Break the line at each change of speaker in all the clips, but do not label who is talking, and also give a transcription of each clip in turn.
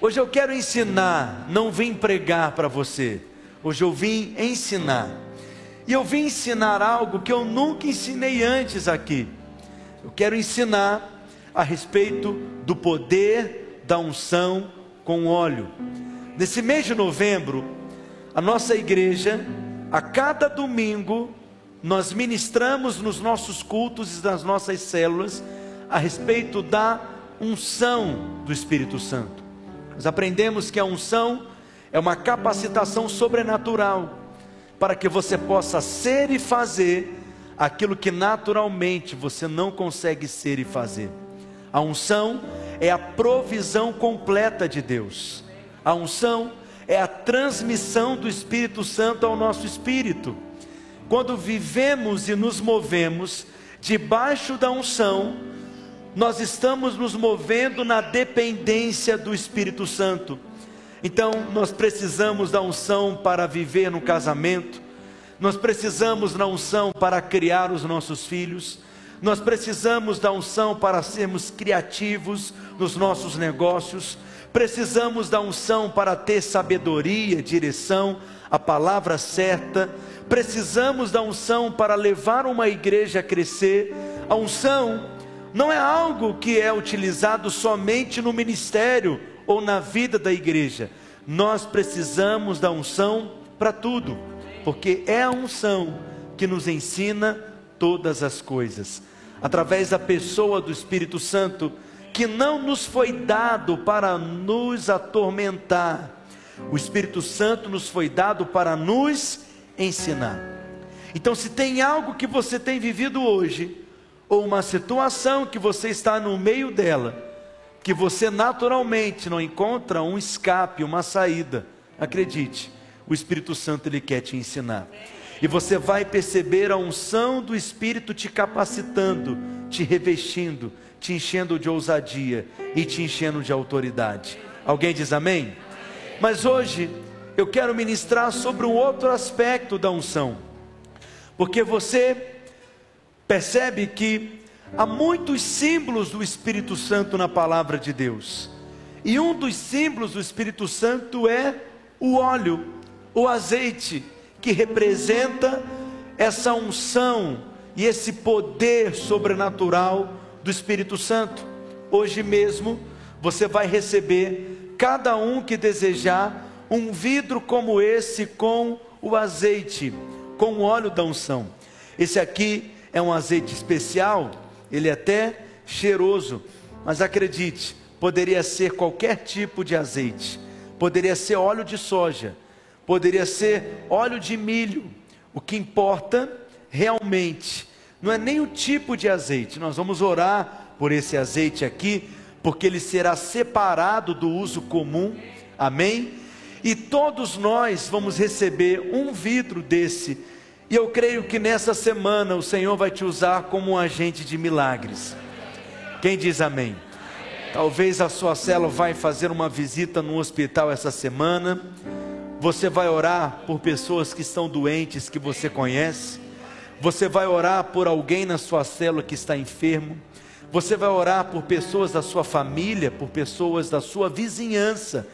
Hoje eu quero ensinar, não vim pregar para você. Hoje eu vim ensinar. E eu vim ensinar algo que eu nunca ensinei antes aqui. Eu quero ensinar a respeito do poder da unção com óleo. Nesse mês de novembro, a nossa igreja, a cada domingo, nós ministramos nos nossos cultos e nas nossas células a respeito da unção do Espírito Santo. Nós aprendemos que a unção é uma capacitação sobrenatural para que você possa ser e fazer aquilo que naturalmente você não consegue ser e fazer. A unção é a provisão completa de Deus. A unção é a transmissão do Espírito Santo ao nosso espírito. Quando vivemos e nos movemos debaixo da unção, nós estamos nos movendo na dependência do Espírito Santo. Então, nós precisamos da unção para viver no casamento, nós precisamos da unção para criar os nossos filhos, nós precisamos da unção para sermos criativos nos nossos negócios, precisamos da unção para ter sabedoria, direção, a palavra certa, precisamos da unção para levar uma igreja a crescer. A unção não é algo que é utilizado somente no ministério ou na vida da igreja. Nós precisamos da unção para tudo, porque é a unção que nos ensina todas as coisas. Através da pessoa do Espírito Santo, que não nos foi dado para nos atormentar, o Espírito Santo nos foi dado para nos ensinar. Então, se tem algo que você tem vivido hoje, ou uma situação que você está no meio dela, que você naturalmente não encontra um escape, uma saída, acredite, o Espírito Santo ele quer te ensinar. E você vai perceber a unção do Espírito te capacitando, te revestindo, te enchendo de ousadia e te enchendo de autoridade. Alguém diz amém? Mas hoje eu quero ministrar sobre um outro aspecto da unção, porque você percebe que há muitos símbolos do Espírito Santo na palavra de Deus. E um dos símbolos do Espírito Santo é o óleo, o azeite, que representa essa unção e esse poder sobrenatural do Espírito Santo. Hoje mesmo você vai receber, cada um que desejar, um vidro como esse com o azeite, com o óleo da unção. Esse aqui é um azeite especial, ele é até cheiroso, mas acredite, poderia ser qualquer tipo de azeite, poderia ser óleo de soja, poderia ser óleo de milho. O que importa realmente não é nem o tipo de azeite, nós vamos orar por esse azeite aqui, porque ele será separado do uso comum, amém? E todos nós vamos receber um vidro desse e eu creio que nessa semana o Senhor vai te usar como um agente de milagres. Quem diz amém? Talvez a sua célula vai fazer uma visita no hospital essa semana. Você vai orar por pessoas que estão doentes que você conhece. Você vai orar por alguém na sua célula que está enfermo. Você vai orar por pessoas da sua família, por pessoas da sua vizinhança.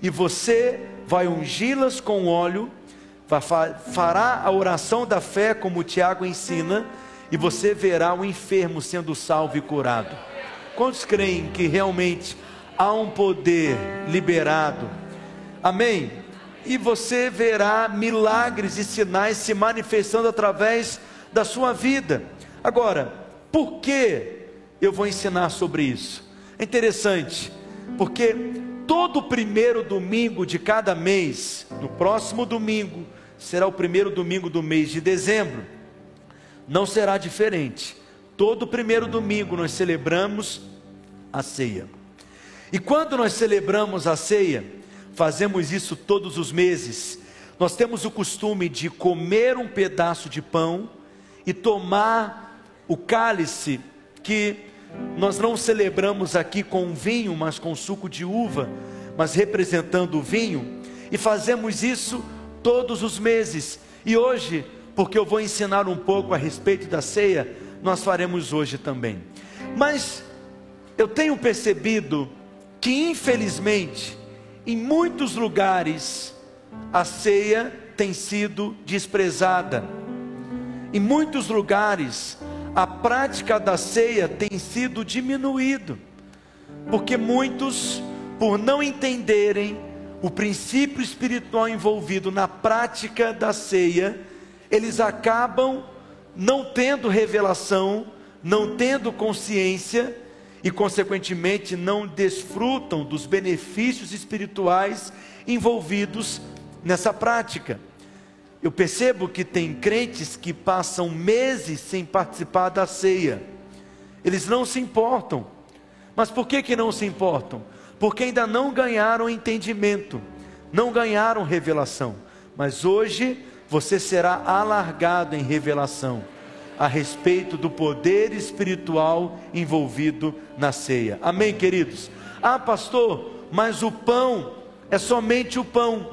E você vai ungí-las com óleo fará a oração da fé como o Tiago ensina, e você verá o enfermo sendo salvo e curado. Quantos creem que realmente há um poder liberado? Amém? E você verá milagres e sinais se manifestando através da sua vida. Agora, por que eu vou ensinar sobre isso? É interessante, porque todo primeiro domingo de cada mês, no próximo domingo, será o primeiro domingo do mês de dezembro. Não será diferente. Todo primeiro domingo nós celebramos a ceia. E quando nós celebramos a ceia, fazemos isso todos os meses. Nós temos o costume de comer um pedaço de pão e tomar o cálice que nós não celebramos aqui com vinho, mas com suco de uva, mas representando o vinho, e fazemos isso todos os meses. E hoje, porque eu vou ensinar um pouco a respeito da ceia, nós faremos hoje também. Mas eu tenho percebido que infelizmente, em muitos lugares, a ceia tem sido desprezada. Em muitos lugares, a prática da ceia tem sido diminuído, porque muitos, por não entenderem o princípio espiritual envolvido na prática da ceia, eles acabam não tendo revelação, não tendo consciência e, consequentemente, não desfrutam dos benefícios espirituais envolvidos nessa prática. Eu percebo que tem crentes que passam meses sem participar da ceia. Eles não se importam. Mas por que, que não se importam? Porque ainda não ganharam entendimento, não ganharam revelação. Mas hoje você será alargado em revelação a respeito do poder espiritual envolvido na ceia. Amém, queridos? Ah, pastor, mas o pão é somente o pão,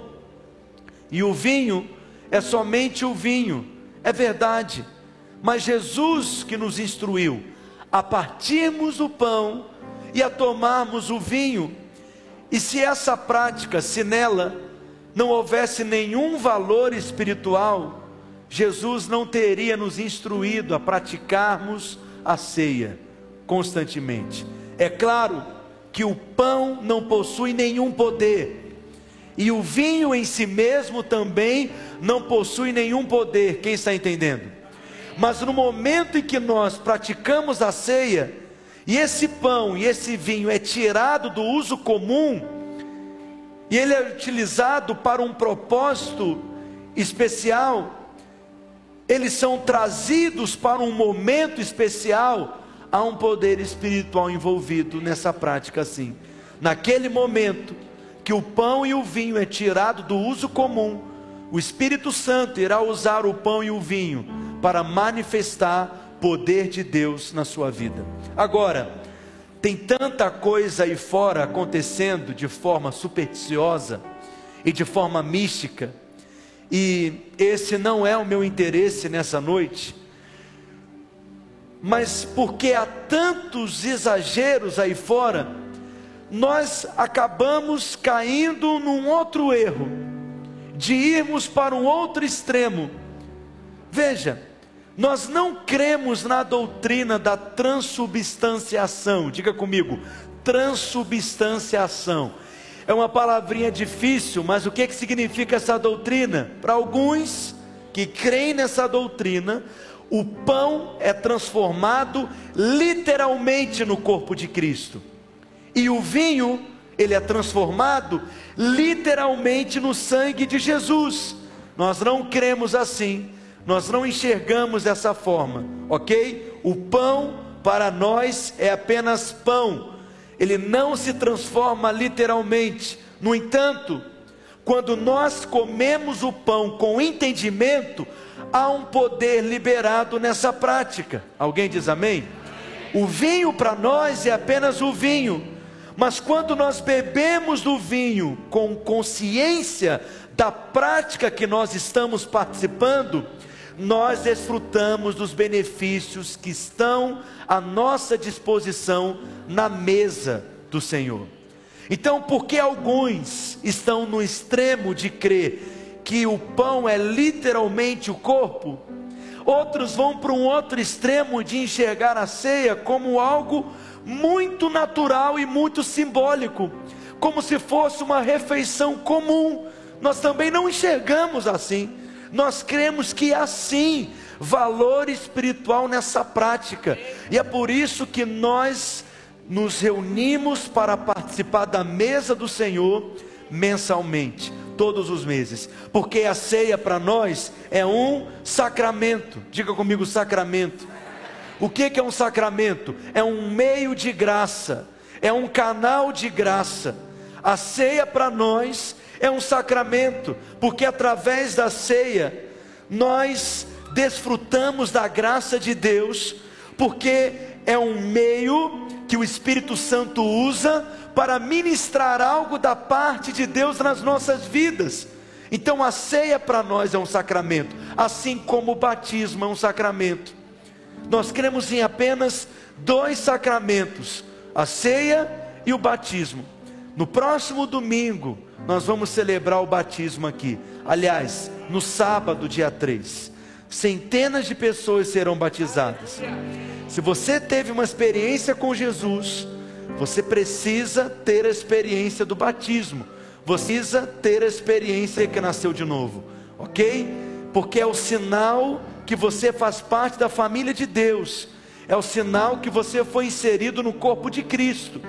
e o vinho é somente o vinho. É verdade, mas Jesus que nos instruiu a partirmos o pão e a tomarmos o vinho, e se essa prática, se nela não houvesse nenhum valor espiritual, Jesus não teria nos instruído a praticarmos a ceia constantemente. É claro que o pão não possui nenhum poder, e o vinho em si mesmo também não possui nenhum poder. Quem está entendendo? Mas no momento em que nós praticamos a ceia, e esse pão e esse vinho é tirado do uso comum, e ele é utilizado para um propósito especial, eles são trazidos para um momento especial, há um poder espiritual envolvido nessa prática assim. Naquele momento que o pão e o vinho é tirado do uso comum, o Espírito Santo irá usar o pão e o vinho para manifestar poder de Deus na sua vida. Agora, tem tanta coisa aí fora acontecendo de forma supersticiosa e de forma mística e esse não é o meu interesse nessa noite, mas porque há tantos exageros aí fora, nós acabamos caindo num outro erro, de irmos para um outro extremo. Veja, nós não cremos na doutrina da transubstanciação, diga comigo, transubstanciação é uma palavrinha difícil, mas o que, que significa essa doutrina? Para alguns que creem nessa doutrina, o pão é transformado literalmente no corpo de Cristo, e o vinho, ele é transformado literalmente no sangue de Jesus. Nós não cremos assim, nós não enxergamos dessa forma, ok? O pão para nós é apenas pão, ele não se transforma literalmente. No entanto, quando nós comemos o pão com entendimento, há um poder liberado nessa prática. Alguém diz amém? O vinho para nós é apenas o vinho, mas quando nós bebemos do vinho com consciência da prática que nós estamos participando, nós desfrutamos dos benefícios que estão à nossa disposição na mesa do Senhor. Então, porque alguns estão no extremo de crer que o pão é literalmente o corpo, outros vão para um outro extremo de enxergar a ceia como algo muito natural e muito simbólico, como se fosse uma refeição comum. Nós também não enxergamos assim. Nós cremos que há sim valor espiritual nessa prática, e é por isso que nós nos reunimos para participar da mesa do Senhor mensalmente, todos os meses, porque a ceia para nós é um sacramento. Diga comigo, sacramento. O que é um sacramento? É um meio de graça, é um canal de graça. A ceia para nós é um sacramento, porque através da ceia nós desfrutamos da graça de Deus, porque é um meio que o Espírito Santo usa para ministrar algo da parte de Deus nas nossas vidas. Então a ceia para nós é um sacramento, assim como o batismo é um sacramento. Nós cremos em apenas dois sacramentos: a ceia e o batismo. No próximo domingo, nós vamos celebrar o batismo aqui. Aliás, no sábado, dia 3. Centenas de pessoas serão batizadas. Se você teve uma experiência com Jesus, você precisa ter a experiência do batismo. Você precisa ter a experiência que nasceu de novo, ok? Porque é o sinal que você faz parte da família de Deus, é o sinal que você foi inserido no corpo de Cristo.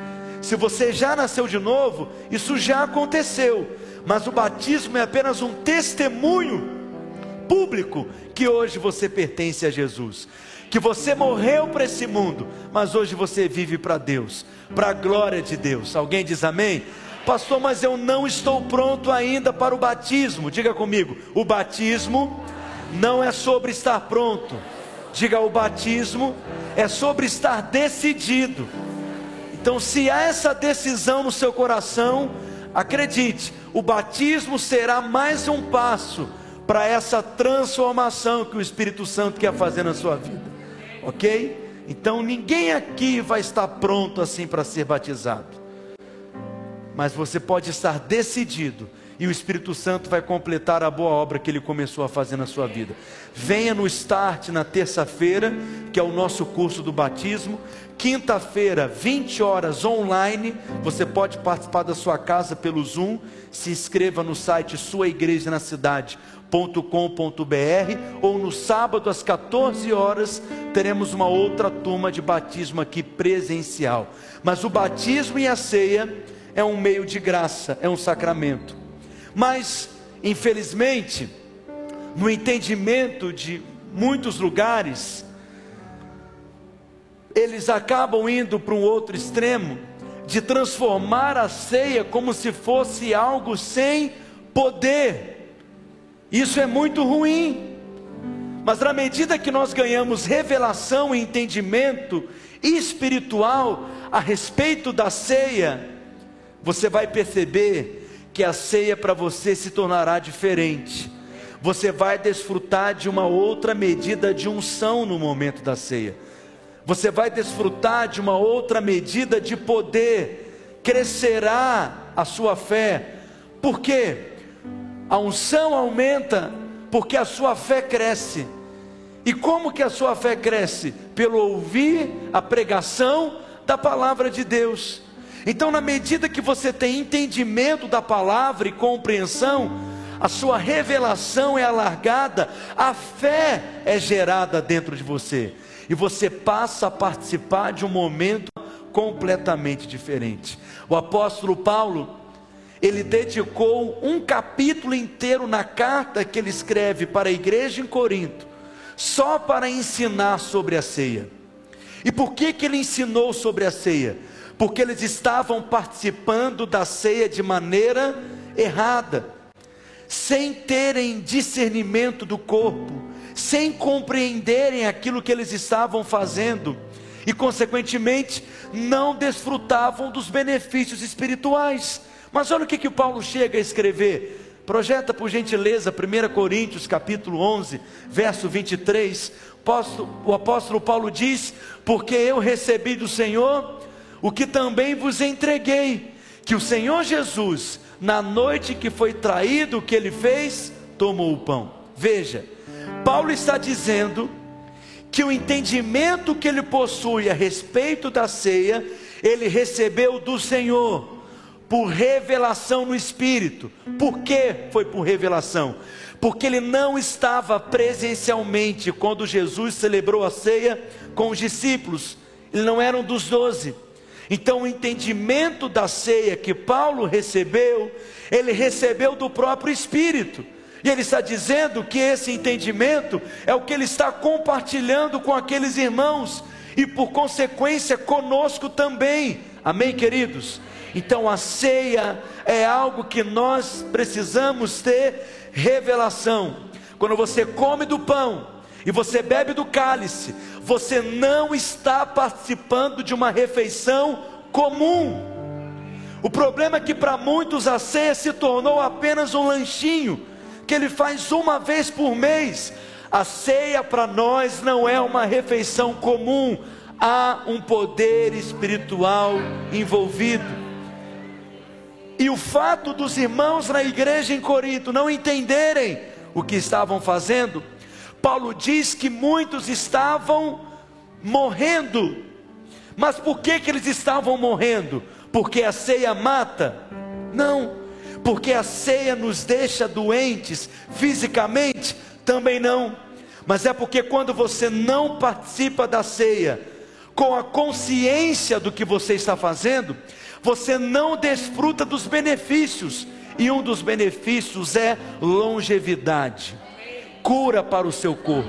Se você já nasceu de novo, isso já aconteceu, mas o batismo é apenas um testemunho público que hoje você pertence a Jesus, que você morreu para esse mundo, mas hoje você vive para Deus, para a glória de Deus. Alguém diz amém? Pastor, mas eu não estou pronto ainda para o batismo. Diga comigo: o batismo não é sobre estar pronto. Diga: o batismo é sobre estar decidido. Então, se há essa decisão no seu coração, acredite, o batismo será mais um passo para essa transformação que o Espírito Santo quer fazer na sua vida, ok? Então ninguém aqui vai estar pronto assim para ser batizado, mas você pode estar decidido e o Espírito Santo vai completar a boa obra que ele começou a fazer na sua vida. Venha no Start na terça-feira, que é o nosso curso do batismo. Quinta-feira, 20 horas online, você pode participar da sua casa pelo Zoom. Se inscreva no site Sua Igreja na Cidade ou no sábado às 14 horas teremos uma outra turma de batismo aqui presencial. Mas o batismo e a ceia é um meio de graça, é um sacramento. Mas, infelizmente, no entendimento de muitos lugares, eles acabam indo para um outro extremo de transformar a ceia como se fosse algo sem poder isso é muito ruim. Mas na medida que nós ganhamos revelação e entendimento espiritual a respeito da ceia, você vai perceber que a ceia para você se tornará diferente. Você vai desfrutar de uma outra medida de unção no momento da ceia. Você vai desfrutar de uma outra medida de poder. Crescerá a sua fé. Por quê? A unção aumenta porque a sua fé cresce. E como que a sua fé cresce? Pelo ouvir a pregação da palavra de Deus. Então, na medida que você tem entendimento da palavra e compreensão, a sua revelação é alargada, a fé é gerada dentro de você, e você passa a participar de um momento completamente diferente. O apóstolo Paulo, ele dedicou um capítulo inteiro na carta que ele escreve para a igreja em Corinto, só para ensinar sobre a ceia. E por que, que ele ensinou sobre a ceia? Porque eles estavam participando da ceia de maneira errada, sem terem discernimento do corpo, sem compreenderem aquilo que eles estavam fazendo e, consequentemente, não desfrutavam dos benefícios espirituais. Mas olha o que, que Paulo chega a escrever. Projeta por gentileza 1 Coríntios capítulo 11, verso 23. O apóstolo Paulo diz: Porque eu recebi do Senhor o que também vos entreguei, que o Senhor Jesus, na noite que foi traído, o que ele fez? Tomou o pão. Veja, Paulo está dizendo que o entendimento que ele possui a respeito da ceia, ele recebeu do Senhor por revelação no Espírito. Por que foi por revelação? Porque ele não estava presencialmente quando Jesus celebrou a ceia com os discípulos, ele não era um dos doze. Então, o entendimento da ceia que Paulo recebeu, ele recebeu do próprio Espírito. E ele está dizendo que esse entendimento é o que ele está compartilhando com aqueles irmãos e, por consequência, conosco também. Amém, queridos? Então a ceia é algo que nós precisamos ter revelação. Quando você come do pão e você bebe do cálice, você não está participando de uma refeição comum. O problema é que para muitos a ceia se tornou apenas um lanchinho que ele faz uma vez por mês. A ceia para nós não é uma refeição comum, há um poder espiritual envolvido. E o fato dos irmãos na igreja em Corinto não entenderem o que estavam fazendo, Paulo diz que muitos estavam morrendo. Mas por que, que eles estavam morrendo? Porque a ceia mata? Não, porque a ceia nos deixa doentes fisicamente? Também não. Mas é porque quando você não participa da ceia, com a consciência do que você está fazendo, você não desfruta dos benefícios, e um dos benefícios é longevidade, cura para o seu corpo,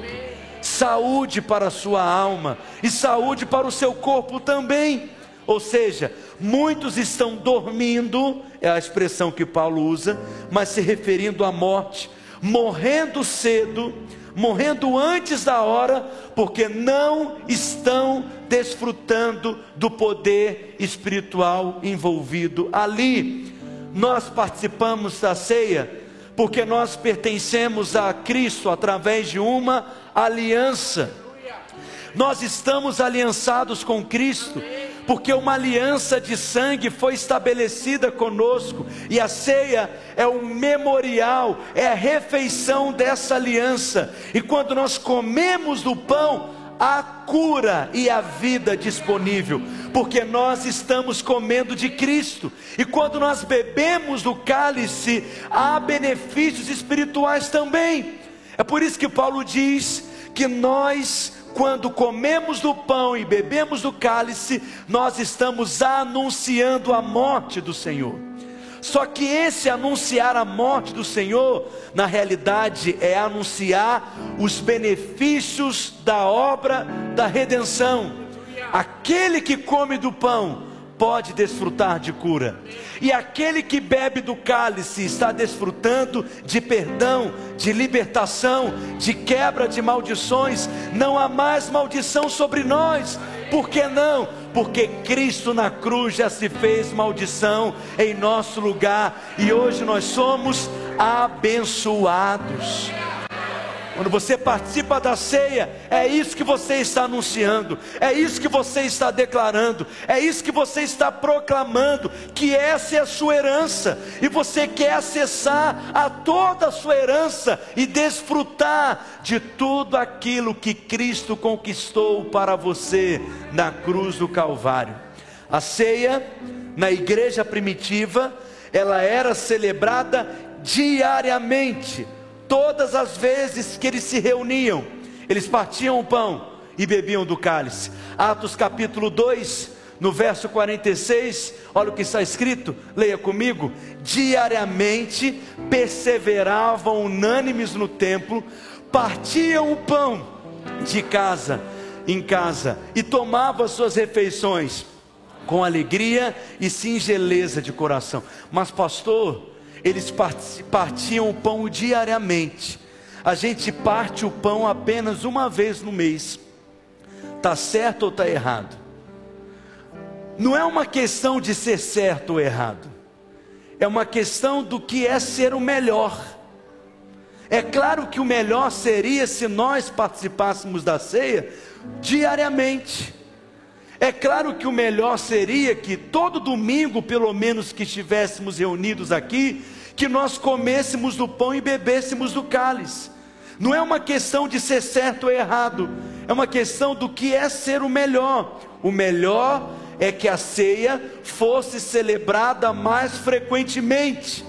saúde para a sua alma e saúde para o seu corpo também. Ou seja, muitos estão dormindo, é a expressão que Paulo usa, mas se referindo à morte, morrendo cedo, morrendo antes da hora, porque não estão desfrutando do poder espiritual envolvido ali. Nós participamos da ceia porque nós pertencemos a Cristo através de uma aliança. Nós estamos aliançados com Cristo porque uma aliança de sangue foi estabelecida conosco, e a ceia é um memorial, é a refeição dessa aliança. E quando nós comemos do pão, a cura e a vida disponível, porque nós estamos comendo de Cristo, e quando nós bebemos do cálice, há benefícios espirituais também. É por isso que Paulo diz que nós quando comemos do pão e bebemos do cálice, nós estamos anunciando a morte do Senhor. Só que esse anunciar a morte do Senhor, na realidade, é anunciar os benefícios da obra da redenção. Aquele que come do pão pode desfrutar de cura. E aquele que bebe do cálice está desfrutando de perdão, de libertação, de quebra de maldições. Não há mais maldição sobre nós. Por que não? Porque Cristo na cruz já se fez maldição em nosso lugar e hoje nós somos abençoados. Quando você participa da ceia, é isso que você está anunciando, é isso que você está declarando, é isso que você está proclamando, que essa é a sua herança, e você quer acessar a toda a sua herança e desfrutar de tudo aquilo que Cristo conquistou para você na cruz do Calvário. A ceia, na igreja primitiva, ela era celebrada diariamente Todas as vezes que eles se reuniam, eles partiam o pão e bebiam do cálice. Atos capítulo 2, no verso 46, olha o que está escrito, leia comigo: diariamente perseveravam unânimes no templo, partiam o pão de casa em casa e tomavam as suas refeições com alegria e singeleza de coração. Mas, pastor, eles partiam o pão diariamente. A gente parte o pão apenas uma vez no mês. Está certo ou está errado? Não é uma questão de ser certo ou errado. É uma questão do que é ser o melhor. É claro que o melhor seria se nós participássemos da ceia diariamente. É claro que o melhor seria que todo domingo, pelo menos que estivéssemos reunidos aqui, que nós comêssemos do pão e bebêssemos do cálice. Não é uma questão de ser certo ou errado, é uma questão do que é ser o melhor. O melhor é que a ceia fosse celebrada mais frequentemente,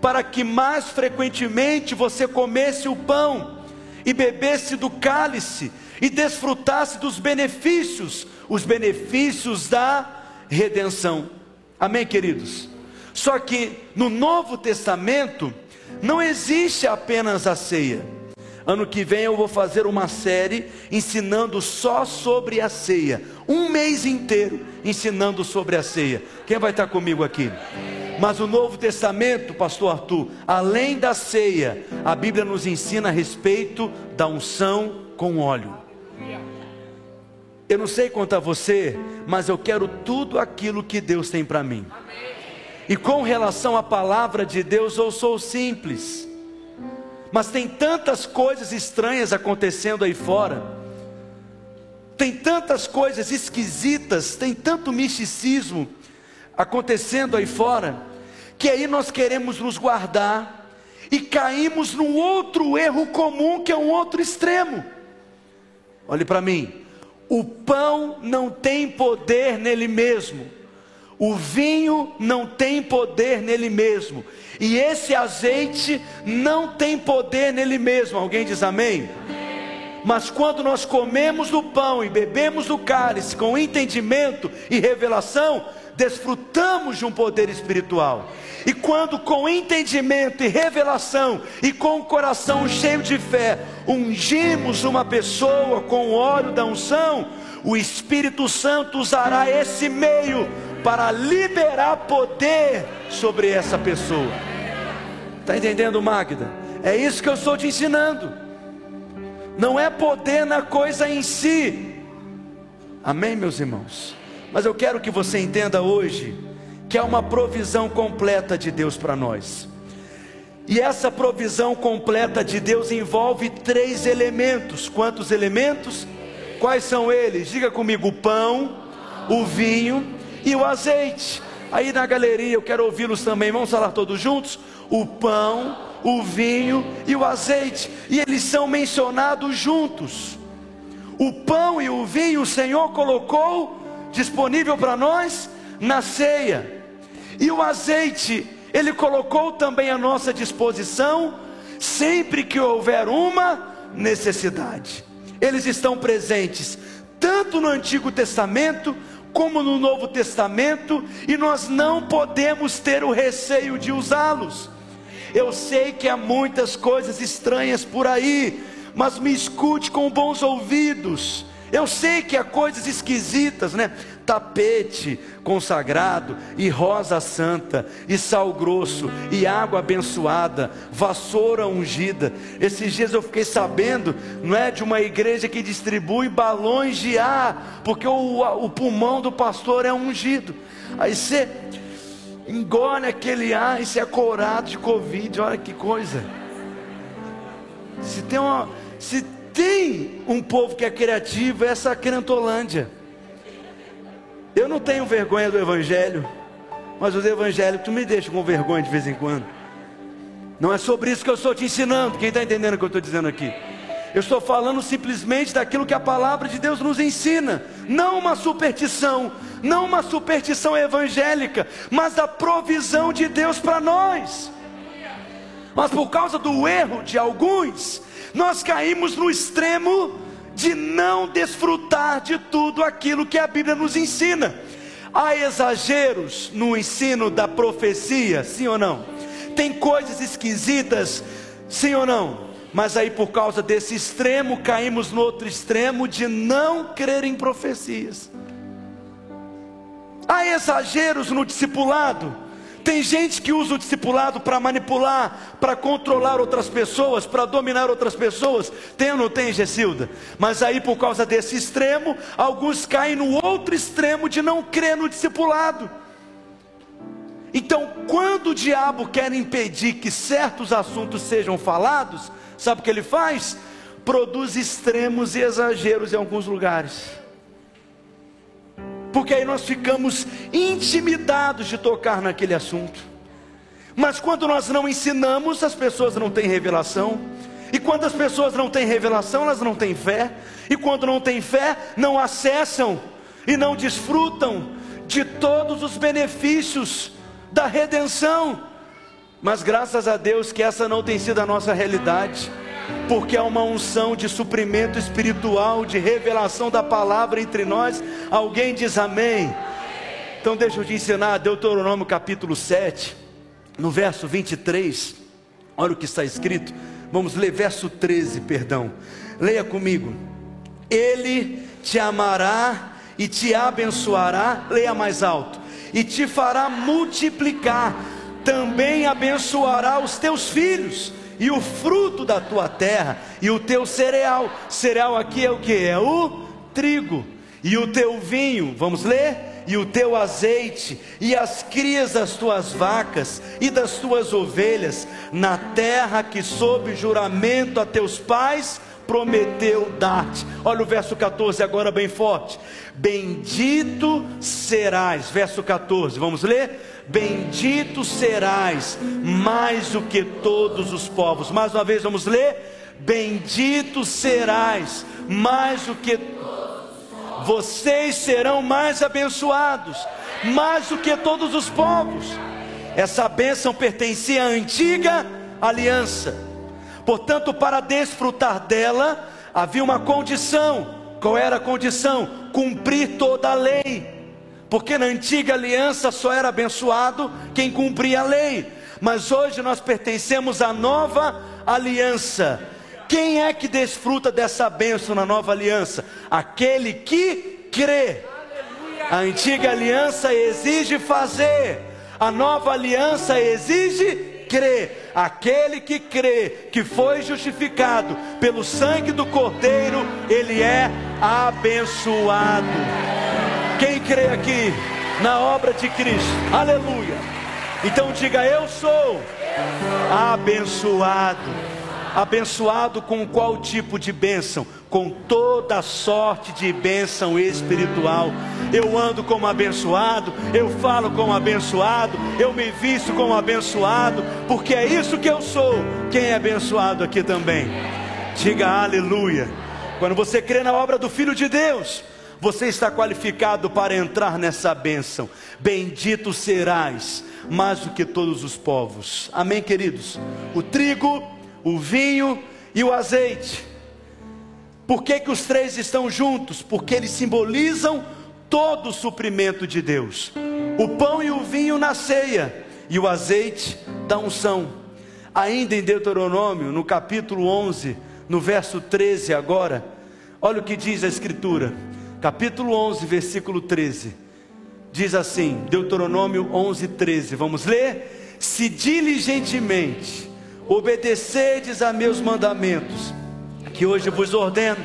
para que mais frequentemente você comesse o pão e bebesse do cálice e desfrutasse dos benefícios os benefícios da redenção. Amém, queridos? Só que no Novo Testamento não existe apenas a ceia. Ano que vem eu vou fazer uma série ensinando só sobre a ceia. Um mês inteiro ensinando sobre a ceia. Quem vai estar comigo aqui? Mas o Novo Testamento, Pastor Arthur, além da ceia, a Bíblia nos ensina a respeito da unção com óleo. Eu não sei quanto a você, mas eu quero tudo aquilo que Deus tem para mim. E com relação à palavra de Deus, eu sou simples. Mas tem tantas coisas estranhas acontecendo aí fora. Tem tantas coisas esquisitas, tem tanto misticismo acontecendo aí fora, que aí nós queremos nos guardar e caímos num outro erro comum que é um outro extremo. Olhe para mim, o pão não tem poder nele mesmo, o vinho não tem poder nele mesmo, e esse azeite não tem poder nele mesmo. Alguém diz amém? Mas quando nós comemos do pão e bebemos do cálice com entendimento e revelação, desfrutamos de um poder espiritual. E quando com entendimento e revelação e com o coração cheio de fé, ungimos uma pessoa com o óleo da unção, o Espírito Santo usará esse meio para liberar poder sobre essa pessoa. Está entendendo, Magda? É isso que eu estou te ensinando. Não é poder na coisa em si. Amém, meus irmãos? Mas eu quero que você entenda hoje que é uma provisão completa de Deus para nós. E essa provisão completa de Deus envolve três elementos. Quantos elementos? Quais são eles? Diga comigo: o pão, o vinho e o azeite. Aí na galeria eu quero ouvi-los também. Vamos falar todos juntos? O pão, o vinho e o azeite. E eles são mencionados juntos. O pão e o vinho o Senhor colocou disponível para nós na ceia. E o azeite, Ele colocou também à nossa disposição, sempre que houver uma necessidade. Eles estão presentes tanto no Antigo Testamento como no Novo Testamento, e nós não podemos ter o receio de usá-los. Eu sei que há muitas coisas estranhas por aí, mas me escute com bons ouvidos. Eu sei que há coisas esquisitas, né? Tapete consagrado, e rosa santa, e sal grosso, e água abençoada, vassoura ungida. Esses dias eu fiquei sabendo, não é de uma igreja que distribui balões de ar, porque o, o pulmão do pastor é ungido. Aí você engole aquele ar e você é corado de Covid, olha que coisa. Se tem uma. Se tem um povo que é criativo, é essa Crentolândia. Eu não tenho vergonha do Evangelho, mas os evangélicos me deixam com vergonha de vez em quando. Não é sobre isso que eu estou te ensinando. Quem está entendendo o que eu estou dizendo aqui? Eu estou falando simplesmente daquilo que a palavra de Deus nos ensina, não uma superstição, não uma superstição evangélica, mas da provisão de Deus para nós. Mas por causa do erro de alguns, nós caímos no extremo de não desfrutar de tudo aquilo que a Bíblia nos ensina. Há exageros no ensino da profecia, sim ou não? Tem coisas esquisitas, sim ou não? Mas aí, por causa desse extremo, caímos no outro extremo de não crer em profecias. Há exageros no discipulado. Tem gente que usa o discipulado para manipular, para controlar outras pessoas, para dominar outras pessoas. Tem ou não tem, Gessilda? Mas aí, por causa desse extremo, alguns caem no outro extremo de não crer no discipulado. Então, quando o diabo quer impedir que certos assuntos sejam falados, sabe o que ele faz? Produz extremos e exageros em alguns lugares porque aí nós ficamos intimidados de tocar naquele assunto. Mas quando nós não ensinamos, as pessoas não têm revelação. E quando as pessoas não têm revelação, elas não têm fé. E quando não têm fé, não acessam e não desfrutam de todos os benefícios da redenção. Mas graças a Deus que essa não tem sido a nossa realidade porque há uma unção de suprimento espiritual, de revelação da palavra entre nós. Alguém diz amém? Então deixa eu te ensinar Deuteronômio capítulo 7, no verso 23. Olha o que está escrito. Vamos ler verso 13, perdão. Leia comigo. Ele te amará e te abençoará. Leia mais alto. E te fará multiplicar. Também abençoará os teus filhos e o fruto da tua terra, e o teu cereal. Cereal aqui é o que? É o trigo. E o teu vinho, vamos ler? E o teu azeite, e as crias das tuas vacas e das tuas ovelhas, na terra que sob juramento a teus pais prometeu dar-te. Olha o verso 14 agora bem forte. Bendito serás, verso 14, vamos ler? Bendito serás mais do que todos os povos. Mais uma vez vamos ler? Bendito serás mais do que vocês serão mais abençoados, mais do que todos os povos. Essa bênção pertencia à antiga aliança. Portanto, para desfrutar dela, havia uma condição. Qual era a condição? Cumprir toda a lei. Porque na antiga aliança só era abençoado quem cumpria a lei. Mas hoje nós pertencemos à nova aliança. Quem é que desfruta dessa bênção na nova aliança? Aquele que crê. A antiga aliança exige fazer, a nova aliança exige crer. Aquele que crê que foi justificado pelo sangue do Cordeiro, ele é abençoado. Quem crê aqui na obra de Cristo? Aleluia. Então diga: Eu sou abençoado. Abençoado com qual tipo de bênção? Com toda sorte de bênção espiritual. Eu ando como abençoado, eu falo como abençoado, eu me visto como abençoado, porque é isso que eu sou. Quem é abençoado aqui também? Diga aleluia. Quando você crê na obra do Filho de Deus, você está qualificado para entrar nessa bênção. Bendito serás mais do que todos os povos. Amém, queridos? O trigo o vinho e o azeite. Por que, que os três estão juntos? Porque eles simbolizam todo o suprimento de Deus. O pão e o vinho na ceia e o azeite da unção. Ainda em Deuteronômio, no capítulo 11, no verso 13 agora, olha o que diz a escritura. Capítulo 11, versículo 13. Diz assim, Deuteronômio 11, 13. Vamos ler? Se diligentemente obedecedes a meus mandamentos, que hoje vos ordeno,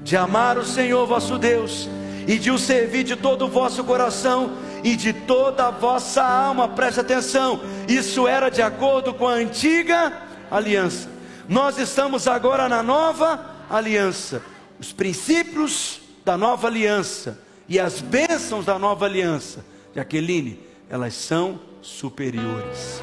de amar o Senhor vosso Deus e de o servir de todo o vosso coração e de toda a vossa alma, preste atenção, isso era de acordo com a antiga aliança. Nós estamos agora na nova aliança. Os princípios da nova aliança e as bênçãos da nova aliança, Jaqueline, elas são superiores.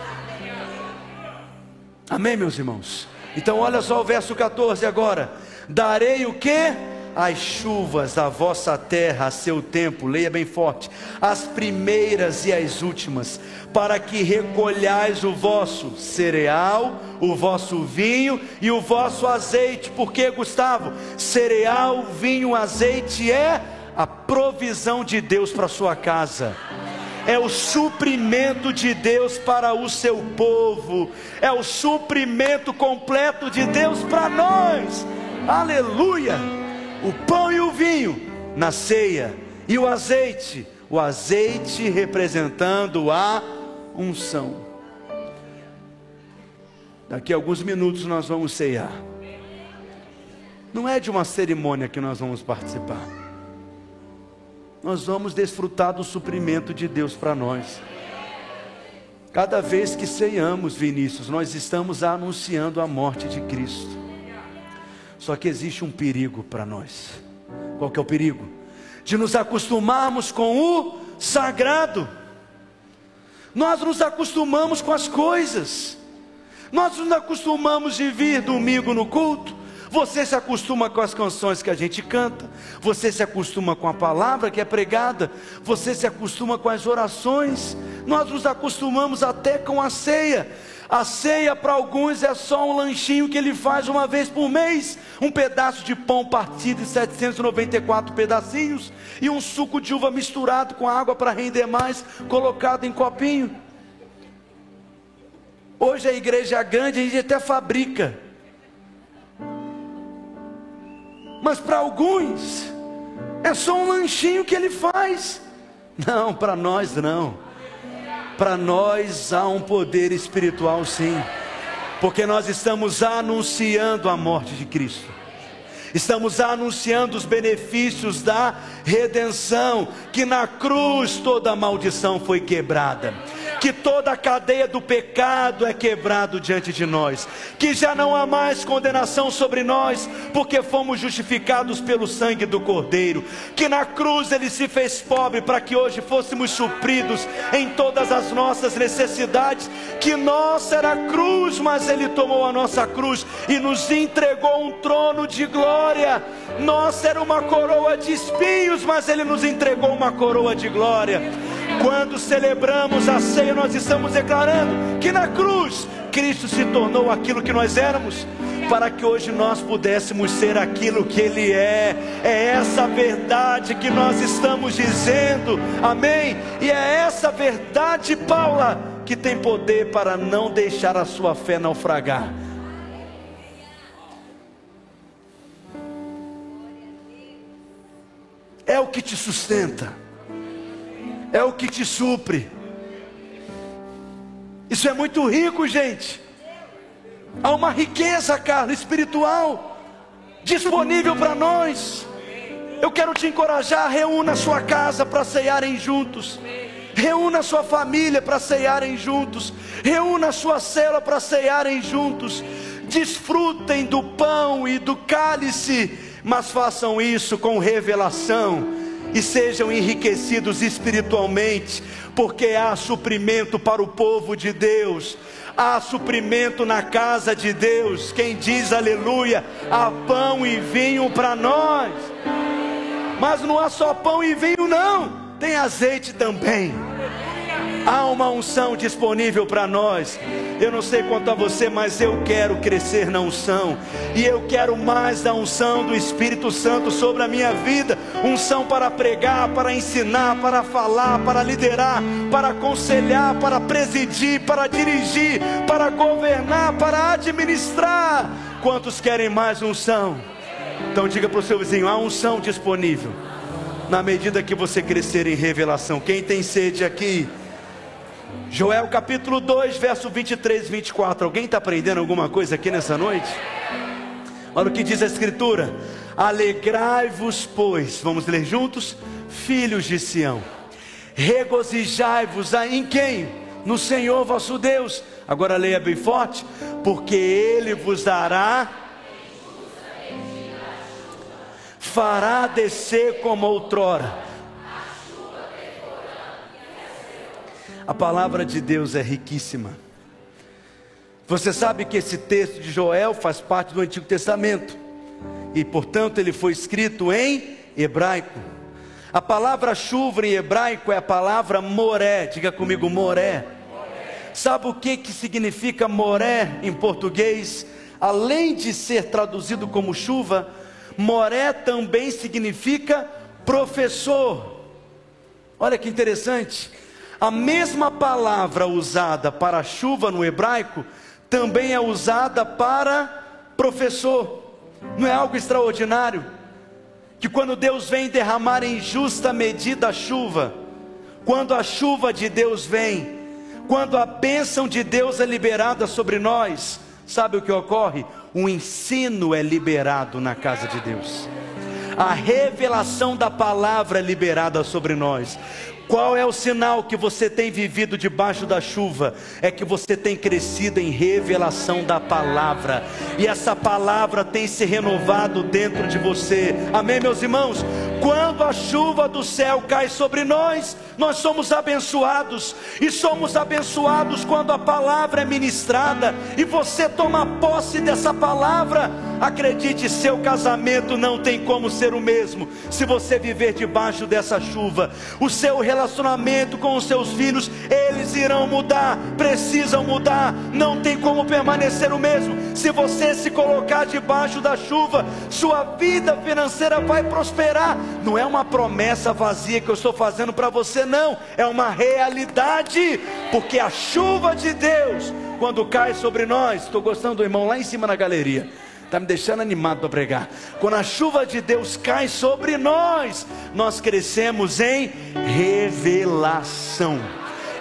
Amém, meus irmãos? Então, olha só o verso 14 agora: Darei o que? As chuvas da vossa terra a seu tempo, leia bem forte, as primeiras e as últimas, para que recolhais o vosso cereal, o vosso vinho e o vosso azeite. Porque, Gustavo, cereal, vinho, azeite é a provisão de Deus para sua casa é o suprimento de Deus para o seu povo, é o suprimento completo de Deus para nós. Aleluia! O pão e o vinho na ceia e o azeite, o azeite representando a unção. Daqui a alguns minutos nós vamos ceiar. Não é de uma cerimônia que nós vamos participar nós vamos desfrutar do suprimento de Deus para nós. Cada vez que ceiamos, Vinícius, nós estamos anunciando a morte de Cristo. Só que existe um perigo para nós. Qual que é o perigo? De nos acostumarmos com o sagrado. Nós nos acostumamos com as coisas. Nós nos acostumamos de vir domingo no culto, você se acostuma com as canções que a gente canta, você se acostuma com a palavra que é pregada, você se acostuma com as orações, nós nos acostumamos até com a ceia. A ceia para alguns é só um lanchinho que ele faz uma vez por mês, um pedaço de pão partido em 794 pedacinhos e um suco de uva misturado com água para render mais, colocado em copinho. Hoje a igreja é grande, a gente até fabrica mas para alguns é só um lanchinho que ele faz. Não, para nós não. Para nós há um poder espiritual sim, porque nós estamos anunciando a morte de Cristo. Estamos anunciando os benefícios da redenção, que na cruz toda maldição foi quebrada que toda a cadeia do pecado é quebrado diante de nós, que já não há mais condenação sobre nós, porque fomos justificados pelo sangue do Cordeiro, que na cruz ele se fez pobre para que hoje fôssemos supridos em todas as nossas necessidades, que nossa era a cruz, mas ele tomou a nossa cruz e nos entregou um trono de glória. Nossa era uma coroa de espinhos, mas ele nos entregou uma coroa de glória. Quando celebramos a ceia, nós estamos declarando que na cruz Cristo se tornou aquilo que nós éramos, para que hoje nós pudéssemos ser aquilo que Ele é. É essa verdade que nós estamos dizendo, amém? E é essa verdade, Paula, que tem poder para não deixar a sua fé naufragar. É o que te sustenta é o que te supre. Isso é muito rico, gente. Há uma riqueza, Carlos, espiritual disponível para nós. Eu quero te encorajar, reúna a sua casa para ceiarem juntos. Reúna a sua família para ceiarem juntos. Reúna a sua cela para ceiarem juntos. Desfrutem do pão e do cálice, mas façam isso com revelação e sejam enriquecidos espiritualmente, porque há suprimento para o povo de Deus. Há suprimento na casa de Deus. Quem diz aleluia, há pão e vinho para nós. Mas não há só pão e vinho, não, tem azeite também. Há uma unção disponível para nós. Eu não sei quanto a você, mas eu quero crescer na unção. E eu quero mais da unção do Espírito Santo sobre a minha vida. Unção para pregar, para ensinar, para falar, para liderar, para aconselhar, para presidir, para dirigir, para governar, para administrar. Quantos querem mais unção? Então diga para o seu vizinho: há unção disponível. Na medida que você crescer em revelação. Quem tem sede aqui? Joel capítulo 2, verso 23 e 24. Alguém está aprendendo alguma coisa aqui nessa noite? Olha o que diz a Escritura: Alegrai-vos, pois, vamos ler juntos, filhos de Sião, regozijai-vos em quem? No Senhor vosso Deus. Agora leia bem forte, porque Ele vos dará, fará descer como outrora A palavra de Deus é riquíssima. Você sabe que esse texto de Joel faz parte do Antigo Testamento e, portanto, ele foi escrito em hebraico. A palavra chuva em hebraico é a palavra moré. Diga comigo, moré. Sabe o que, que significa moré em português? Além de ser traduzido como chuva, moré também significa professor. Olha que interessante. A mesma palavra usada para chuva no hebraico também é usada para professor. Não é algo extraordinário? Que quando Deus vem derramar em justa medida a chuva, quando a chuva de Deus vem, quando a bênção de Deus é liberada sobre nós, sabe o que ocorre? O ensino é liberado na casa de Deus. A revelação da palavra é liberada sobre nós. Qual é o sinal que você tem vivido debaixo da chuva? É que você tem crescido em revelação da palavra, e essa palavra tem se renovado dentro de você. Amém, meus irmãos? Quando a chuva do céu cai sobre nós, nós somos abençoados, e somos abençoados quando a palavra é ministrada, e você toma posse dessa palavra. Acredite, seu casamento não tem como ser o mesmo se você viver debaixo dessa chuva. O seu relacionamento com os seus filhos, eles irão mudar, precisam mudar, não tem como permanecer o mesmo. Se você se colocar debaixo da chuva, sua vida financeira vai prosperar. Não é uma promessa vazia que eu estou fazendo para você, não, é uma realidade, porque a chuva de Deus, quando cai sobre nós, estou gostando do irmão lá em cima na galeria está me deixando animado para pregar. Quando a chuva de Deus cai sobre nós, nós crescemos em revelação.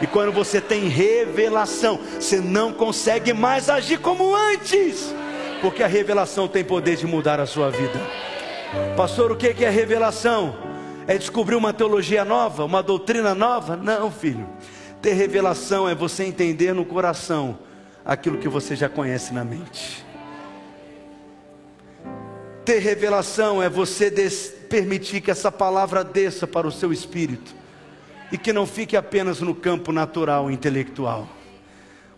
E quando você tem revelação, você não consegue mais agir como antes, porque a revelação tem poder de mudar a sua vida. Pastor, o que é revelação? É descobrir uma teologia nova, uma doutrina nova? Não, filho Ter revelação é você entender no coração aquilo que você já conhece na mente. Ter revelação é você permitir que essa palavra desça para o seu espírito e que não fique apenas no campo natural e intelectual.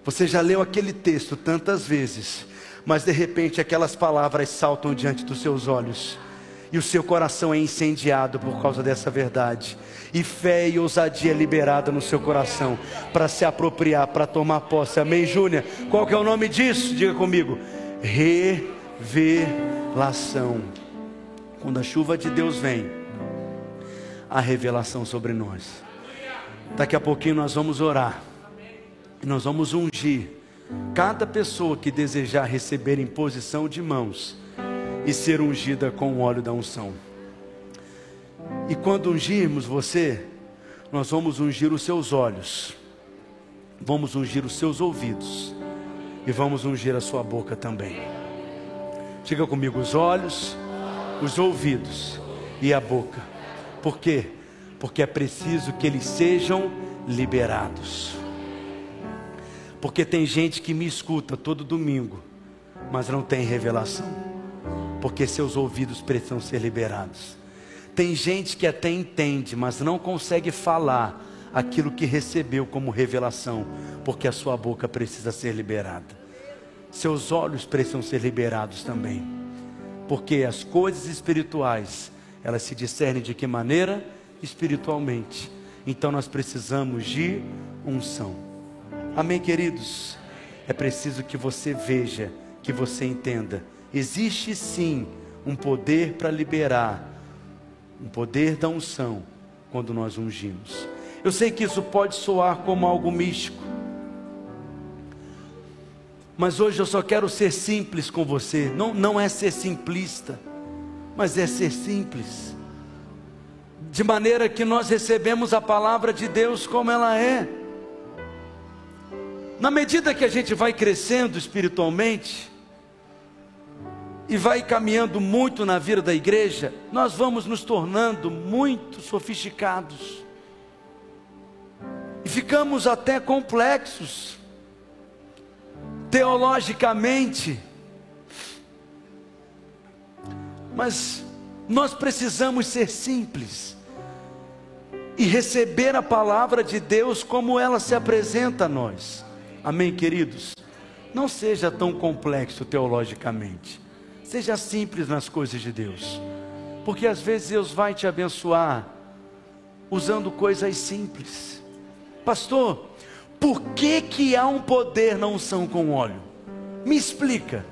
Você já leu aquele texto tantas vezes, mas de repente aquelas palavras saltam diante dos seus olhos e o seu coração é incendiado por causa dessa verdade. E fé e ousadia liberada no seu coração para se apropriar, para tomar posse. Amém, Júnior? Qual que é o nome disso? Diga comigo. Revelação. Quando a chuva de Deus vem, a revelação sobre nós. Daqui a pouquinho nós vamos orar. E nós vamos ungir cada pessoa que desejar receber imposição de mãos e ser ungida com o óleo da unção. E quando ungirmos você, nós vamos ungir os seus olhos, vamos ungir os seus ouvidos e vamos ungir a sua boca também. Diga comigo: os olhos, os ouvidos e a boca. Por quê? Porque é preciso que eles sejam liberados. Porque tem gente que me escuta todo domingo, mas não tem revelação porque seus ouvidos precisam ser liberados. Tem gente que até entende, mas não consegue falar aquilo que recebeu como revelação, porque a sua boca precisa ser liberada. Seus olhos precisam ser liberados também, porque as coisas espirituais, elas se discernem de que maneira? Espiritualmente. Então nós precisamos de unção. Amém, queridos? É preciso que você veja, que você entenda existe sim um poder para liberar, um poder da unção, quando nós ungimos. Eu sei que isso pode soar como algo místico, mas hoje eu só quero ser simples com você. Não, não é ser simplista, mas é ser simples. De maneira que nós recebemos a palavra de Deus como ela é. Na medida que a gente vai crescendo espiritualmente, e vai caminhando muito na vida da igreja, nós vamos nos tornando muito sofisticados. E ficamos até complexos, teologicamente. Mas nós precisamos ser simples e receber a palavra de Deus como ela se apresenta a nós. Amém, queridos? Não seja tão complexo teologicamente. Seja simples nas coisas de Deus, porque às vezes Deus vai te abençoar usando coisas simples. Pastor, por que que há um poder na unção com óleo? Me explica.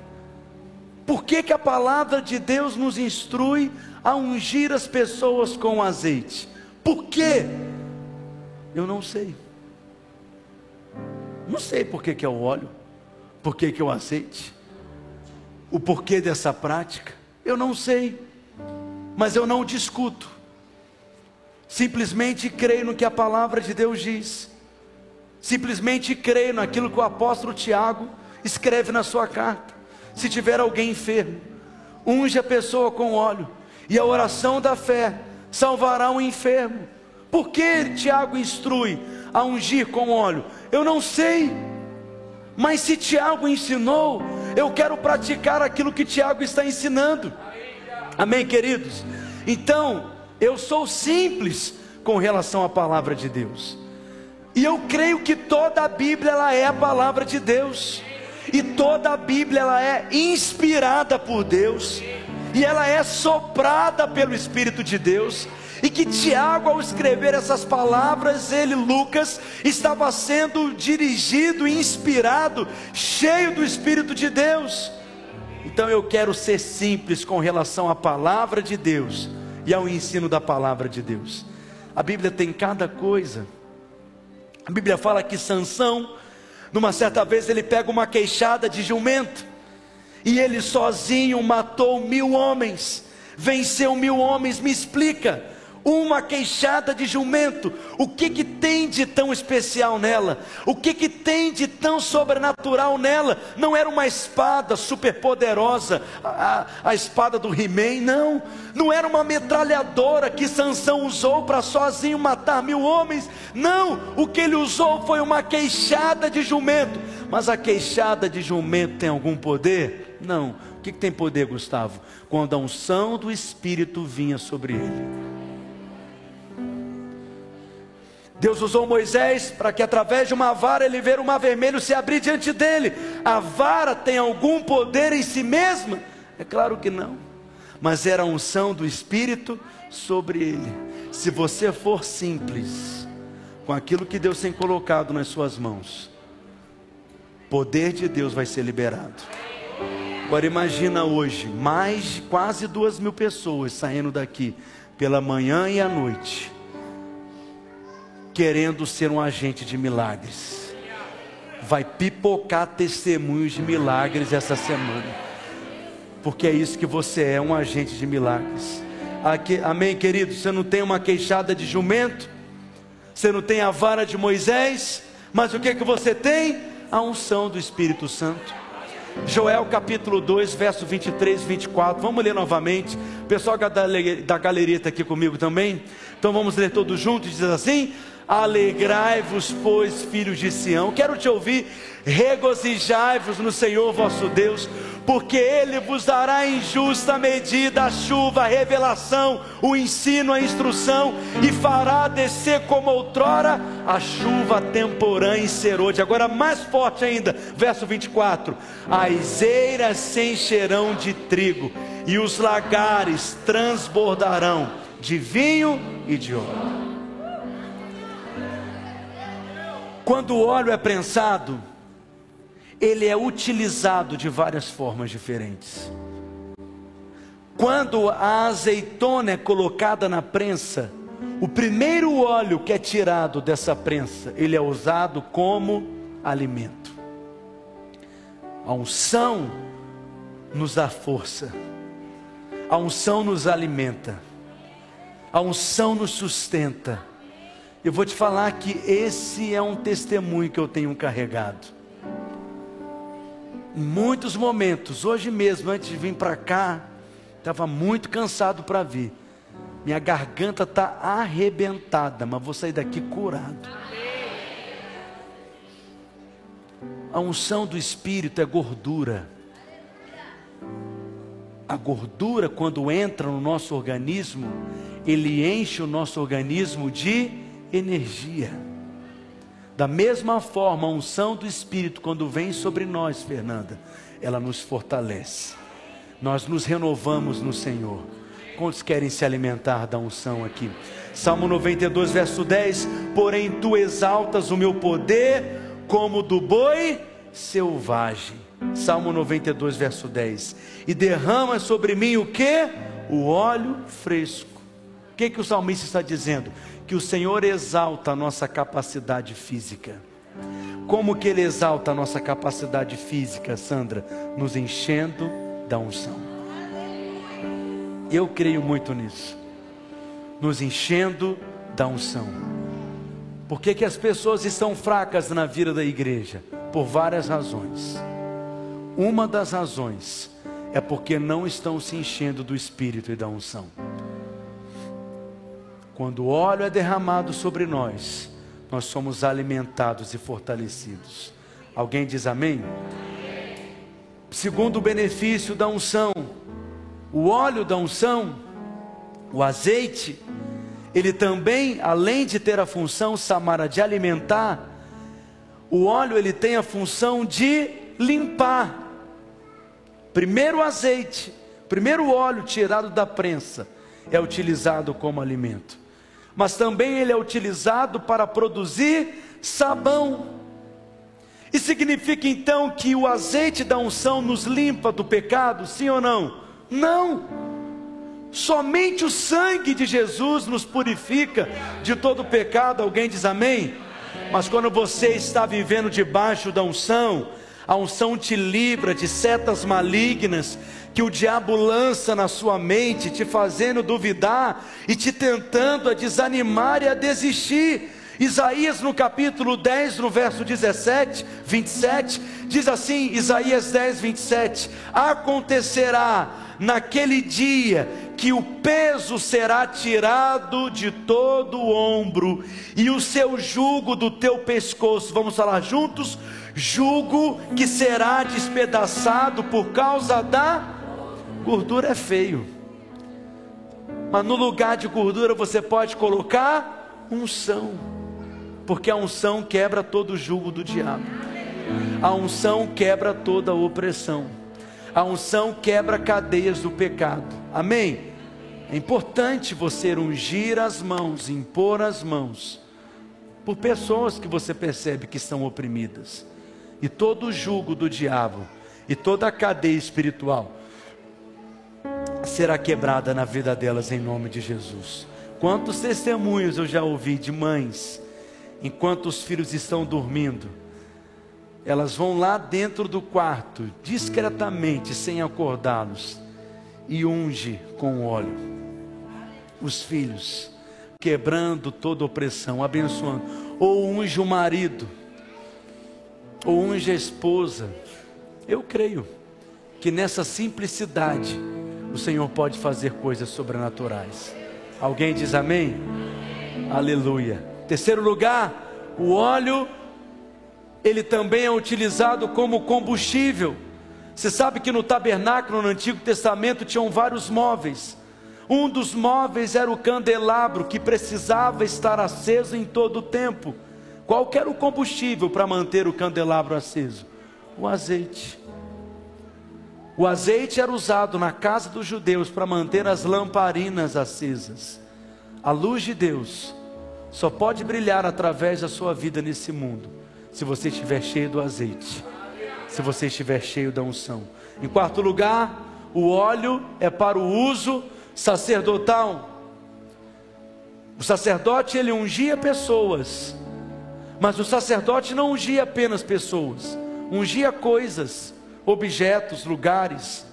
Por que que a palavra de Deus nos instrui a ungir as pessoas com azeite? Por quê? Eu não sei. Não sei por que, que é o óleo, por que, que é o azeite o porquê dessa prática? Eu não sei, mas eu não discuto. Simplesmente creio no que a palavra de Deus diz. Simplesmente creio naquilo que o apóstolo Tiago escreve na sua carta. Se tiver alguém enfermo, unge a pessoa com óleo, e a oração da fé salvará o enfermo. Por que Tiago instrui a ungir com óleo? Eu não sei. Mas se Tiago ensinou, eu quero praticar aquilo que Tiago está ensinando. Amém, queridos? Então, eu sou simples com relação à palavra de Deus. E eu creio que toda a Bíblia ela é a palavra de Deus. E toda a Bíblia ela é inspirada por Deus. E ela é soprada pelo Espírito de Deus e que Tiago, ao escrever essas palavras, ele, Lucas, estava sendo dirigido, inspirado, cheio do Espírito de Deus. Então eu quero ser simples com relação à palavra de Deus e ao ensino da palavra de Deus. A Bíblia tem cada coisa. A Bíblia fala que Sansão, numa certa vez, ele pega uma queixada de jumento, e ele sozinho matou mil homens, venceu mil homens. Me explica, uma queixada de jumento. O que que tem de tão especial nela? O que que tem de tão sobrenatural nela? Não era uma espada superpoderosa, a, a espada do He-Man, não. Não era uma metralhadora que Sansão usou para sozinho matar mil homens. Não, o que ele usou foi uma queixada de jumento. Mas a queixada de jumento tem algum poder? Não. O que, que tem poder, Gustavo? Quando a unção do Espírito vinha sobre ele. Deus usou Moisés para que através de uma vara ele ver o mar vermelho se abrir diante dele. A vara tem algum poder em si mesma? É claro que não. Mas era a unção do Espírito sobre ele. Se você for simples com aquilo que Deus tem colocado nas suas mãos, poder de Deus vai ser liberado. Agora imagina hoje, mais de quase duas mil pessoas saindo daqui pela manhã e à noite querendo ser um agente de milagres. Vai pipocar testemunhos de milagres essa semana. Porque é isso que você é, um agente de milagres. Aqui, amém, querido? Você não tem uma queixada de jumento, você não tem a vara de Moisés, mas o que que você tem? A unção do Espírito Santo. Joel capítulo 2, verso 23 e 24. Vamos ler novamente. O pessoal da galeria está aqui comigo também. Então vamos ler todos juntos. Diz assim: Alegrai-vos, pois, filhos de Sião. Quero te ouvir. Regozijai-vos no Senhor vosso Deus, porque Ele vos dará em justa medida a chuva, a revelação, o ensino, a instrução, e fará descer como outrora a chuva temporã e serode. Agora, mais forte ainda, verso 24: As eiras se encherão de trigo, e os lagares transbordarão de vinho e de óleo. Quando o óleo é prensado, ele é utilizado de várias formas diferentes. Quando a azeitona é colocada na prensa, o primeiro óleo que é tirado dessa prensa, ele é usado como alimento. A unção nos dá força. A unção nos alimenta. A unção nos sustenta. Eu vou te falar que esse é um testemunho que eu tenho carregado. Em muitos momentos, hoje mesmo, antes de vir para cá, estava muito cansado para vir. Minha garganta está arrebentada, mas vou sair daqui curado. A unção do Espírito é gordura. A gordura, quando entra no nosso organismo, ele enche o nosso organismo de energia. Da mesma forma, a unção do Espírito, quando vem sobre nós, Fernanda, ela nos fortalece. Nós nos renovamos no Senhor. Quantos querem se alimentar da unção aqui? Salmo 92, verso 10: Porém, tu exaltas o meu poder como do boi selvagem. Salmo 92, verso 10: E derrama sobre mim o que? O óleo fresco. O que, que o salmista está dizendo? Que o Senhor exalta a nossa capacidade física. Como que Ele exalta a nossa capacidade física, Sandra? Nos enchendo da unção. Eu creio muito nisso. Nos enchendo da unção. Por que, que as pessoas estão fracas na vida da igreja? Por várias razões. Uma das razões é porque não estão se enchendo do Espírito e da unção. Quando o óleo é derramado sobre nós, nós somos alimentados e fortalecidos. Alguém diz amém? Segundo o benefício da unção, o óleo da unção, o azeite, ele também, além de ter a função, Samara, de alimentar, o óleo ele tem a função de limpar. Primeiro o azeite, primeiro o óleo tirado da prensa é utilizado como alimento mas também ele é utilizado para produzir sabão. E significa então que o azeite da unção nos limpa do pecado, sim ou não? Não. Somente o sangue de Jesus nos purifica de todo pecado. Alguém diz amém? Mas quando você está vivendo debaixo da unção, A unção te livra de setas malignas que o diabo lança na sua mente, te fazendo duvidar e te tentando a desanimar e a desistir. Isaías no capítulo 10, no verso 17, 27, diz assim: Isaías 10, 27: Acontecerá naquele dia que o peso será tirado de todo o ombro e o seu jugo do teu pescoço. Vamos falar juntos? Jugo que será despedaçado por causa da gordura é feio. Mas no lugar de gordura você pode colocar unção. Porque a unção quebra todo o jugo do diabo. A unção quebra toda a opressão. A unção quebra cadeias do pecado. Amém? É importante você ungir as mãos, impor as mãos por pessoas que você percebe que estão oprimidas. E todo o jugo do diabo e toda a cadeia espiritual será quebrada na vida delas em nome de Jesus. Quantos testemunhos eu já ouvi de mães, enquanto os filhos estão dormindo, elas vão lá dentro do quarto, discretamente, sem acordá-los, e unge com óleo os filhos, quebrando toda opressão, abençoando. Ou unge o marido, ou unge a esposa. Eu creio que nessa simplicidade o Senhor pode fazer coisas sobrenaturais. Alguém diz amém? Aleluia. Terceiro lugar, o óleo ele também é utilizado como combustível. Você sabe que no tabernáculo no Antigo Testamento tinham vários móveis. Um dos móveis era o candelabro que precisava estar aceso em todo o tempo. Qual era o combustível para manter o candelabro aceso? O azeite. O azeite era usado na casa dos judeus para manter as lamparinas acesas. A luz de Deus só pode brilhar através da sua vida nesse mundo se você estiver cheio do azeite, se você estiver cheio da unção. Em quarto lugar, o óleo é para o uso sacerdotal. O sacerdote ele ungia pessoas, mas o sacerdote não ungia apenas pessoas, ungia coisas, objetos, lugares.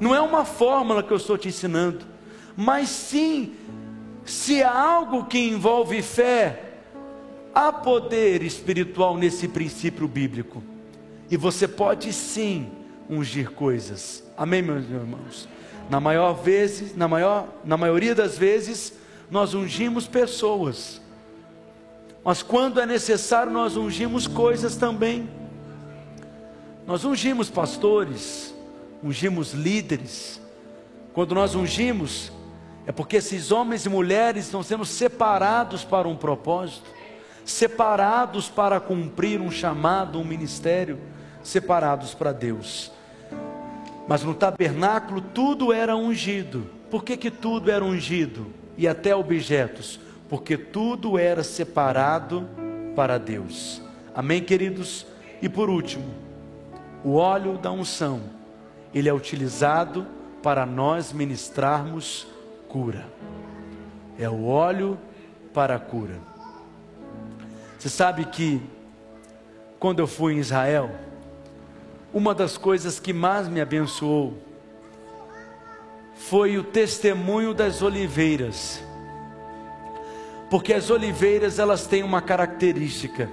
Não é uma fórmula que eu estou te ensinando, mas sim, se há algo que envolve fé, Há poder espiritual nesse princípio bíblico. E você pode sim ungir coisas. Amém, meus irmãos? Na maior vezes, na maior, na maioria das vezes, nós ungimos pessoas. Mas quando é necessário, nós ungimos coisas também. Nós ungimos pastores, ungimos líderes. Quando nós ungimos, é porque esses homens e mulheres estão sendo separados para um propósito separados para cumprir um chamado, um ministério, separados para Deus. Mas no tabernáculo tudo era ungido. Por que, que tudo era ungido? E até objetos? Porque tudo era separado para Deus. Amém, queridos? E por último, o óleo da unção, ele é utilizado para nós ministrarmos cura. É o óleo para a cura. Você sabe que quando eu fui em Israel, uma das coisas que mais me abençoou foi o testemunho das oliveiras. Porque as oliveiras, elas têm uma característica.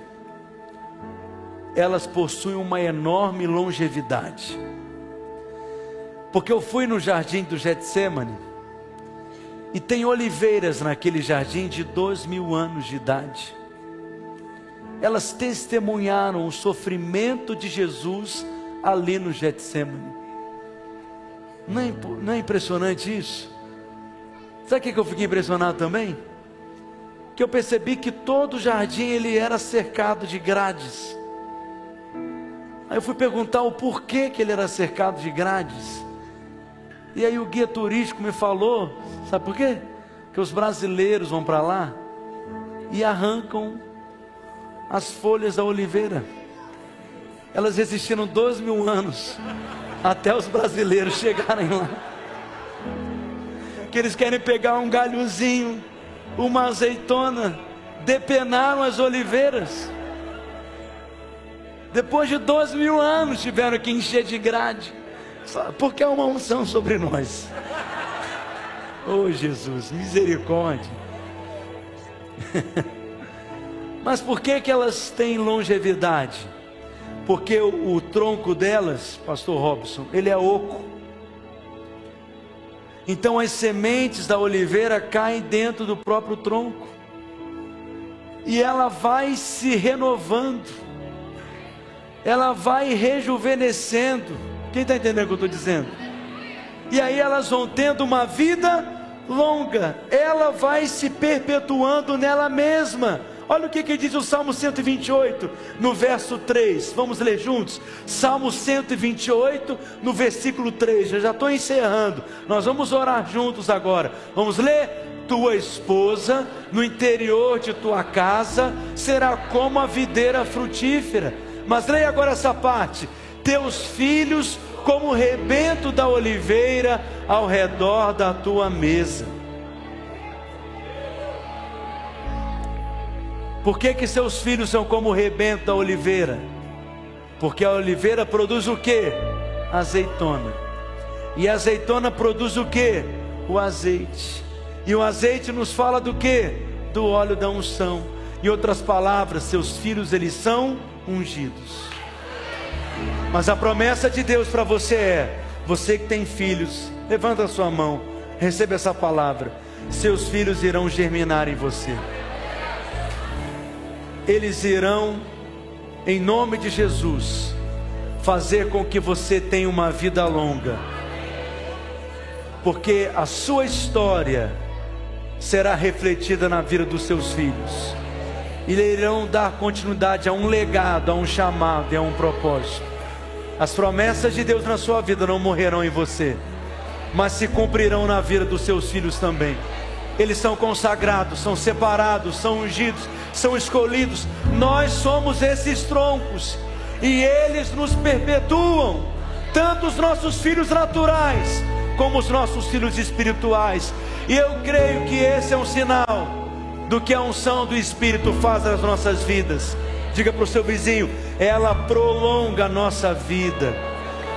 Elas possuem uma enorme longevidade. Porque eu fui no jardim do Getsemane e tem oliveiras naquele jardim de dois mil anos de idade elas testemunharam o sofrimento de Jesus ali no Getsemane. Não é, não é impressionante isso? Sabe o que eu fiquei impressionado também? Que eu percebi que todo o jardim ele era cercado de grades. Aí eu fui perguntar o porquê que ele era cercado de grades. E aí o guia turístico me falou, sabe por quê? Que os brasileiros vão para lá e arrancam as folhas da oliveira. Elas existiram dois mil anos até os brasileiros chegarem lá. Que eles querem pegar um galhozinho, uma azeitona, depenaram as oliveiras. Depois de dois mil anos tiveram que encher de grade, porque é uma unção sobre nós. Oh Jesus, misericórdia. Mas por que, que elas têm longevidade? Porque o, o tronco delas, Pastor Robson, ele é oco. Então as sementes da oliveira caem dentro do próprio tronco. E ela vai se renovando. Ela vai rejuvenescendo. Quem está entendendo o que eu estou dizendo? E aí elas vão tendo uma vida longa. Ela vai se perpetuando nela mesma Olha o que, que diz o Salmo 128, no verso 3. Vamos ler juntos? Salmo 128, no versículo 3. Eu já estou encerrando. Nós vamos orar juntos agora. Vamos ler? Tua esposa no interior de tua casa será como a videira frutífera. Mas leia agora essa parte: teus filhos como o rebento da oliveira ao redor da tua mesa. Por que, que seus filhos são como o rebento da oliveira? Porque a oliveira produz o que? Azeitona. E a azeitona produz o que? O azeite. E o azeite nos fala do que? Do óleo da unção. Em outras palavras, seus filhos eles são ungidos. Mas a promessa de Deus para você é: você que tem filhos, levanta a sua mão, receba essa palavra. Seus filhos irão germinar em você eles irão, em nome de Jesus, fazer com que você tenha uma vida longa, porque a sua história será refletida na vida dos seus filhos, e irão dar continuidade a um legado, a um chamado e a um propósito. As promessas de Deus na sua vida não morrerão em você, mas se cumprirão na vida dos seus filhos também. Eles são consagrados, são separados, são ungidos, são escolhidos. Nós somos esses troncos e eles nos perpetuam, tanto os nossos filhos naturais como os nossos filhos espirituais. E eu creio que esse é um sinal do que a unção do Espírito faz nas nossas vidas. Diga para o seu vizinho, ela prolonga a nossa vida.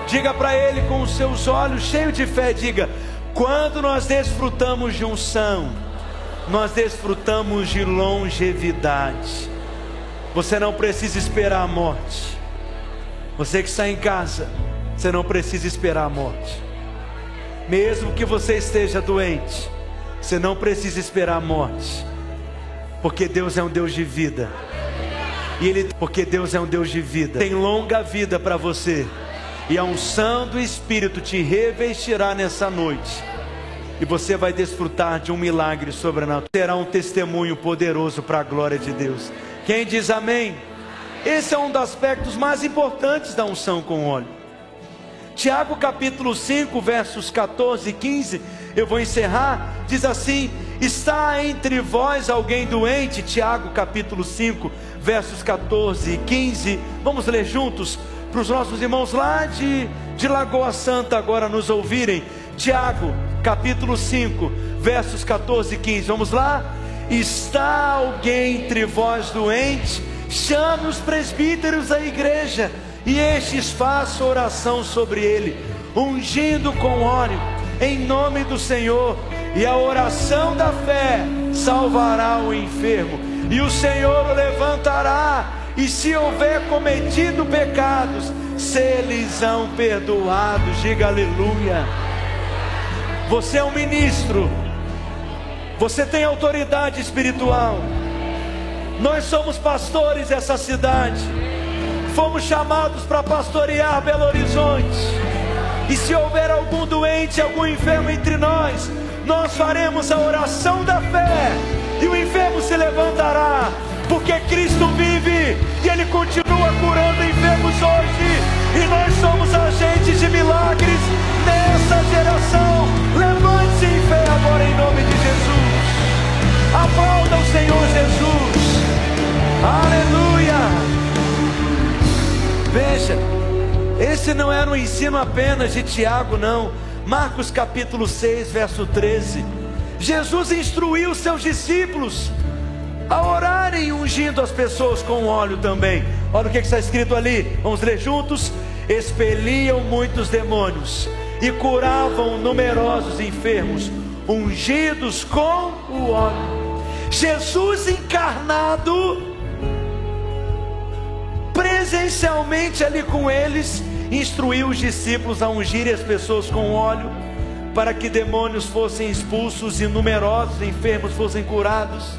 Diga para ele com os seus olhos cheios de fé, diga: quando nós desfrutamos de unção, nós desfrutamos de longevidade. Você não precisa esperar a morte. Você que está em casa, você não precisa esperar a morte. Mesmo que você esteja doente, você não precisa esperar a morte. Porque Deus é um Deus de vida. E ele porque Deus é um Deus de vida. Tem longa vida para você. E a unção do Espírito te revestirá nessa noite e você vai desfrutar de um milagre sobrenatural. Terá um testemunho poderoso para a glória de Deus. Quem diz amém? Esse é um dos aspectos mais importantes da unção com óleo. Tiago capítulo 5, versos 14 e 15, eu vou encerrar, diz assim: Está entre vós alguém doente? Tiago capítulo 5, versos 14 e 15. Vamos ler juntos para os nossos irmãos lá de, de Lagoa Santa agora nos ouvirem. Tiago capítulo 5, versos 14 e 15. Vamos lá? Está alguém entre vós doente? Chame os presbíteros da igreja e estes façam oração sobre ele, ungindo com óleo, em nome do Senhor, e a oração da fé salvará o enfermo, e o Senhor o levantará, e se houver cometido pecados, se lhes são perdoados, diga aleluia. Você é um ministro. Você tem autoridade espiritual. Nós somos pastores dessa cidade. Fomos chamados para pastorear Belo Horizonte. E se houver algum doente, algum enfermo entre nós, nós faremos a oração da fé. E o enfermo se levantará. Porque Cristo vive e Ele continua curando enfermos hoje. E nós somos agentes de milagres nessa geração. Levante-se em fé agora em nome de Jesus. Aplauda o Senhor Jesus. Aleluia. Veja, esse não era um ensino apenas de Tiago, não. Marcos capítulo 6, verso 13. Jesus instruiu seus discípulos a orarem ungindo as pessoas com óleo também. Olha o que está escrito ali, vamos ler juntos: expeliam muitos demônios e curavam numerosos enfermos, ungidos com o óleo. Jesus encarnado, presencialmente ali com eles, instruiu os discípulos a ungirem as pessoas com óleo, para que demônios fossem expulsos e numerosos enfermos fossem curados.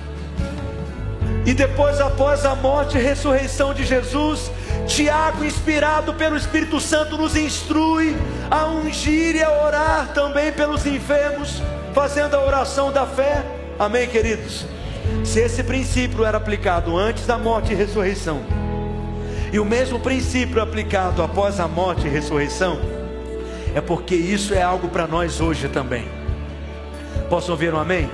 E depois, após a morte e ressurreição de Jesus, Tiago, inspirado pelo Espírito Santo, nos instrui a ungir e a orar também pelos enfermos, fazendo a oração da fé. Amém, queridos? Se esse princípio era aplicado antes da morte e ressurreição, e o mesmo princípio aplicado após a morte e ressurreição, é porque isso é algo para nós hoje também. Posso ouvir um amém?